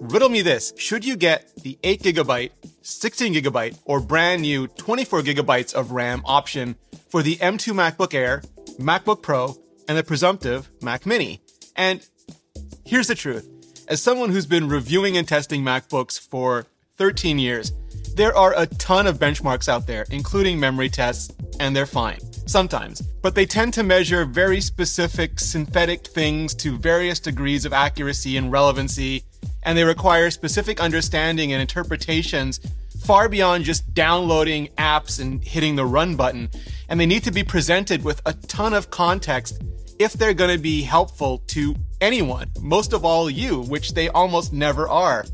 riddle me this. Should you get the 8 gigabyte, 16 gigabyte, or brand new 24 gigabytes of RAM option for the M2 MacBook Air, MacBook Pro, and the presumptive Mac Mini? And here's the truth. As someone who's been reviewing and testing MacBooks for 13 years, there are a ton of benchmarks out there, including memory tests, and they're fine. Sometimes. But they tend to measure very specific synthetic things to various degrees of accuracy and relevancy, and they require specific understanding and interpretations far beyond just downloading apps and hitting the run button. And they need to be presented with a ton of context if they're going to be helpful to anyone, most of all you, which they almost never are.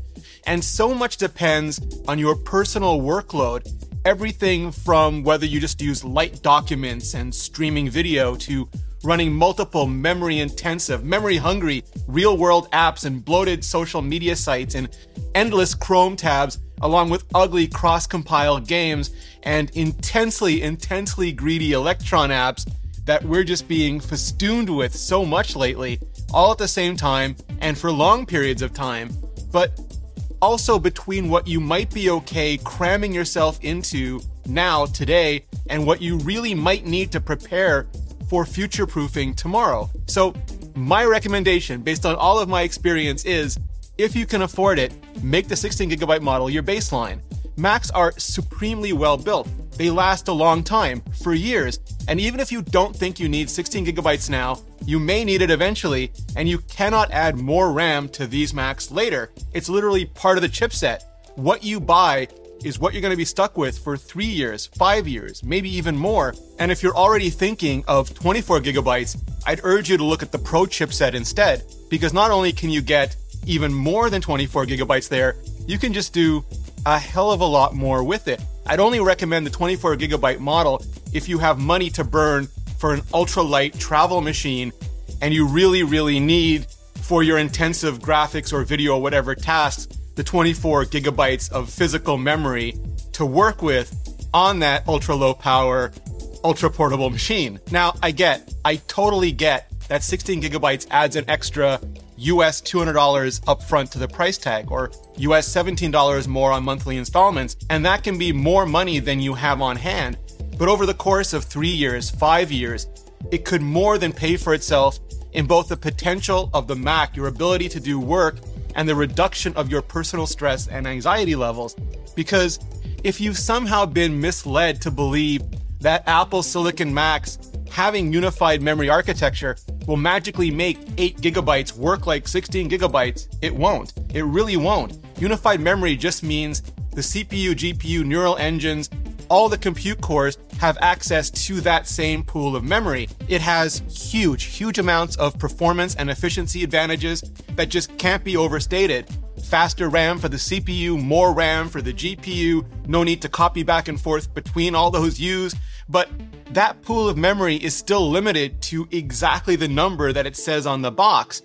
And so much depends on your personal workload. Everything from whether you just use light documents and streaming video to running multiple memory intensive, memory hungry, real world apps and bloated social media sites and endless Chrome tabs, along with ugly cross compiled games and intensely, intensely greedy Electron apps that we're just being festooned with so much lately, all at the same time and for long periods of time. But also between what you might be okay cramming yourself into now, today, and what you really might need to prepare for future proofing tomorrow. So, my recommendation, based on all of my experience, is if you can afford it, make the 16 gigabyte model your baseline. Macs are supremely well built. They last a long time, for years. And even if you don't think you need 16 gigabytes now, you may need it eventually, and you cannot add more RAM to these Macs later. It's literally part of the chipset. What you buy is what you're going to be stuck with for three years, five years, maybe even more. And if you're already thinking of 24 gigabytes, I'd urge you to look at the Pro chipset instead, because not only can you get even more than 24 gigabytes there, you can just do a hell of a lot more with it. I'd only recommend the 24 gigabyte model if you have money to burn for an ultralight travel machine and you really, really need for your intensive graphics or video or whatever tasks the 24 gigabytes of physical memory to work with on that ultra low power, ultra portable machine. Now, I get, I totally get that 16 gigabytes adds an extra US $200 upfront to the price tag or US $17 more on monthly installments, and that can be more money than you have on hand. But over the course of three years, five years, it could more than pay for itself in both the potential of the Mac, your ability to do work, and the reduction of your personal stress and anxiety levels. Because if you've somehow been misled to believe that Apple Silicon Macs having unified memory architecture will magically make 8 gigabytes work like 16 gigabytes, it won't. It really won't. Unified memory just means the CPU, GPU, neural engines, all the compute cores have access to that same pool of memory. It has huge, huge amounts of performance and efficiency advantages that just can't be overstated. Faster RAM for the CPU, more RAM for the GPU, no need to copy back and forth between all those U's. But that pool of memory is still limited to exactly the number that it says on the box.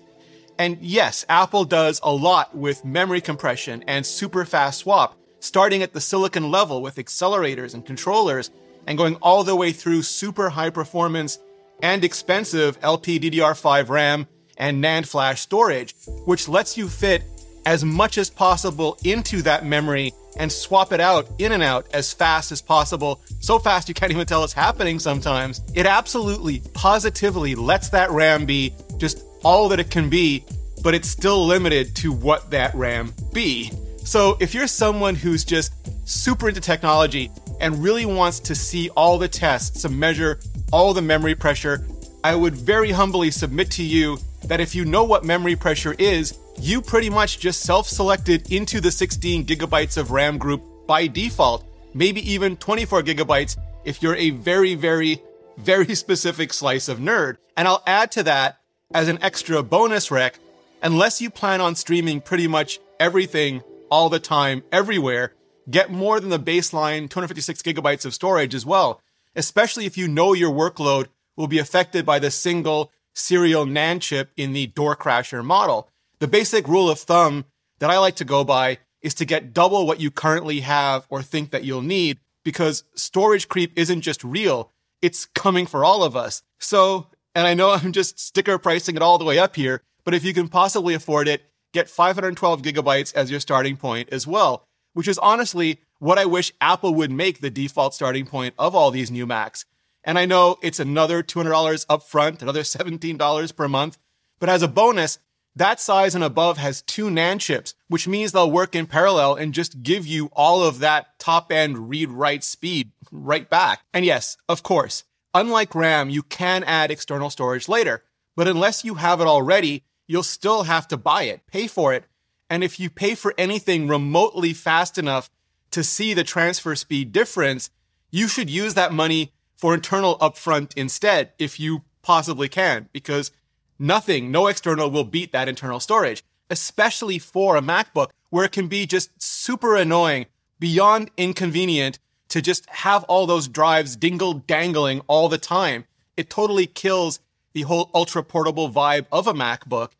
And yes, Apple does a lot with memory compression and super fast swap, starting at the silicon level with accelerators and controllers and going all the way through super high performance and expensive LPDDR5 RAM and NAND flash storage, which lets you fit as much as possible into that memory and swap it out in and out as fast as possible. So fast you can't even tell it's happening sometimes. It absolutely, positively lets that RAM be just all that it can be, but it's still limited to what that RAM be. So if you're someone who's just super into technology and really wants to see all the tests to measure all the memory pressure, I would very humbly submit to you that if you know what memory pressure is, you pretty much just self selected into the 16 gigabytes of RAM group by default, maybe even 24 gigabytes if you're a very, very, very specific slice of nerd. And I'll add to that as an extra bonus rec, unless you plan on streaming pretty much everything all the time, everywhere, get more than the baseline 256 gigabytes of storage as well, especially if you know your workload will be affected by the single serial NAND chip in the door crasher model. The basic rule of thumb that I like to go by is to get double what you currently have or think that you'll need because storage creep isn't just real, it's coming for all of us. So, and I know I'm just sticker pricing it all the way up here, but if you can possibly afford it, get 512 gigabytes as your starting point as well, which is honestly what I wish Apple would make the default starting point of all these new Macs. And I know it's another $200 upfront, another $17 per month, but as a bonus, that size and above has two NAND chips, which means they'll work in parallel and just give you all of that top end read write speed right back. And yes, of course, unlike RAM, you can add external storage later, but unless you have it already, you'll still have to buy it, pay for it. And if you pay for anything remotely fast enough to see the transfer speed difference, you should use that money for internal upfront instead if you possibly can, because nothing, no external will beat that internal storage, especially for a MacBook where it can be just super annoying, beyond inconvenient to just have all those drives dingle dangling all the time. It totally kills the whole ultra portable vibe of a MacBook.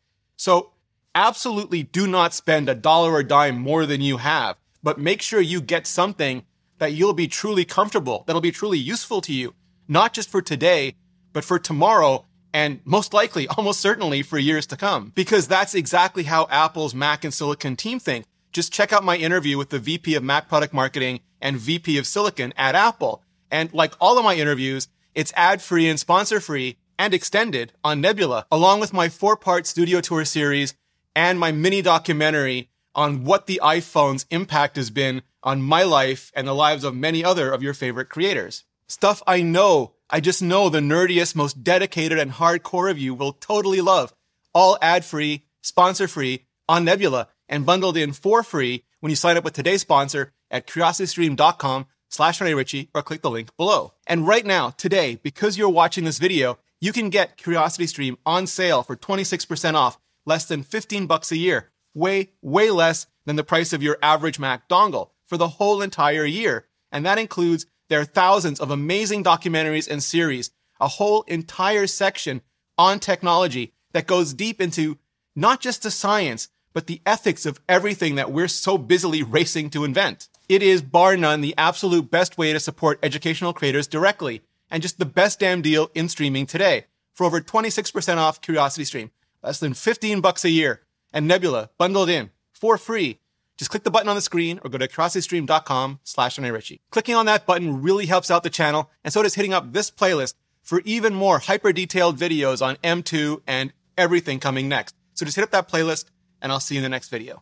So absolutely do not spend a dollar or dime more than you have, but make sure you get something that you'll be truly comfortable, that'll be truly useful to you, not just for today, but for tomorrow and most likely, almost certainly for years to come. Because that's exactly how Apple's Mac and Silicon team think. Just check out my interview with the VP of Mac product marketing and VP of Silicon at Apple. And like all of my interviews, it's ad free and sponsor free and extended on Nebula, along with my four part studio tour series and my mini documentary on what the iPhone's impact has been on my life and the lives of many other of your favorite creators. Stuff I know, I just know the nerdiest, most dedicated and hardcore of you will totally love. All ad free, sponsor free on Nebula and bundled in for free when you sign up with today's sponsor at curiositystream.com slash Rene Ritchie or click the link below. And right now, today, because you're watching this video, you can get CuriosityStream on sale for 26% off, less than 15 bucks a year. Way, way less than the price of your average Mac dongle for the whole entire year. And that includes their thousands of amazing documentaries and series, a whole entire section on technology that goes deep into not just the science, but the ethics of everything that we're so busily racing to invent. It is bar none the absolute best way to support educational creators directly and just the best damn deal in streaming today for over 26% off Curiosity Stream, less than 15 bucks a year, and Nebula bundled in for free. Just click the button on the screen or go to curiositystream.com slash Ritchie. Clicking on that button really helps out the channel, and so does hitting up this playlist for even more hyper detailed videos on M2 and everything coming next. So just hit up that playlist, and I'll see you in the next video.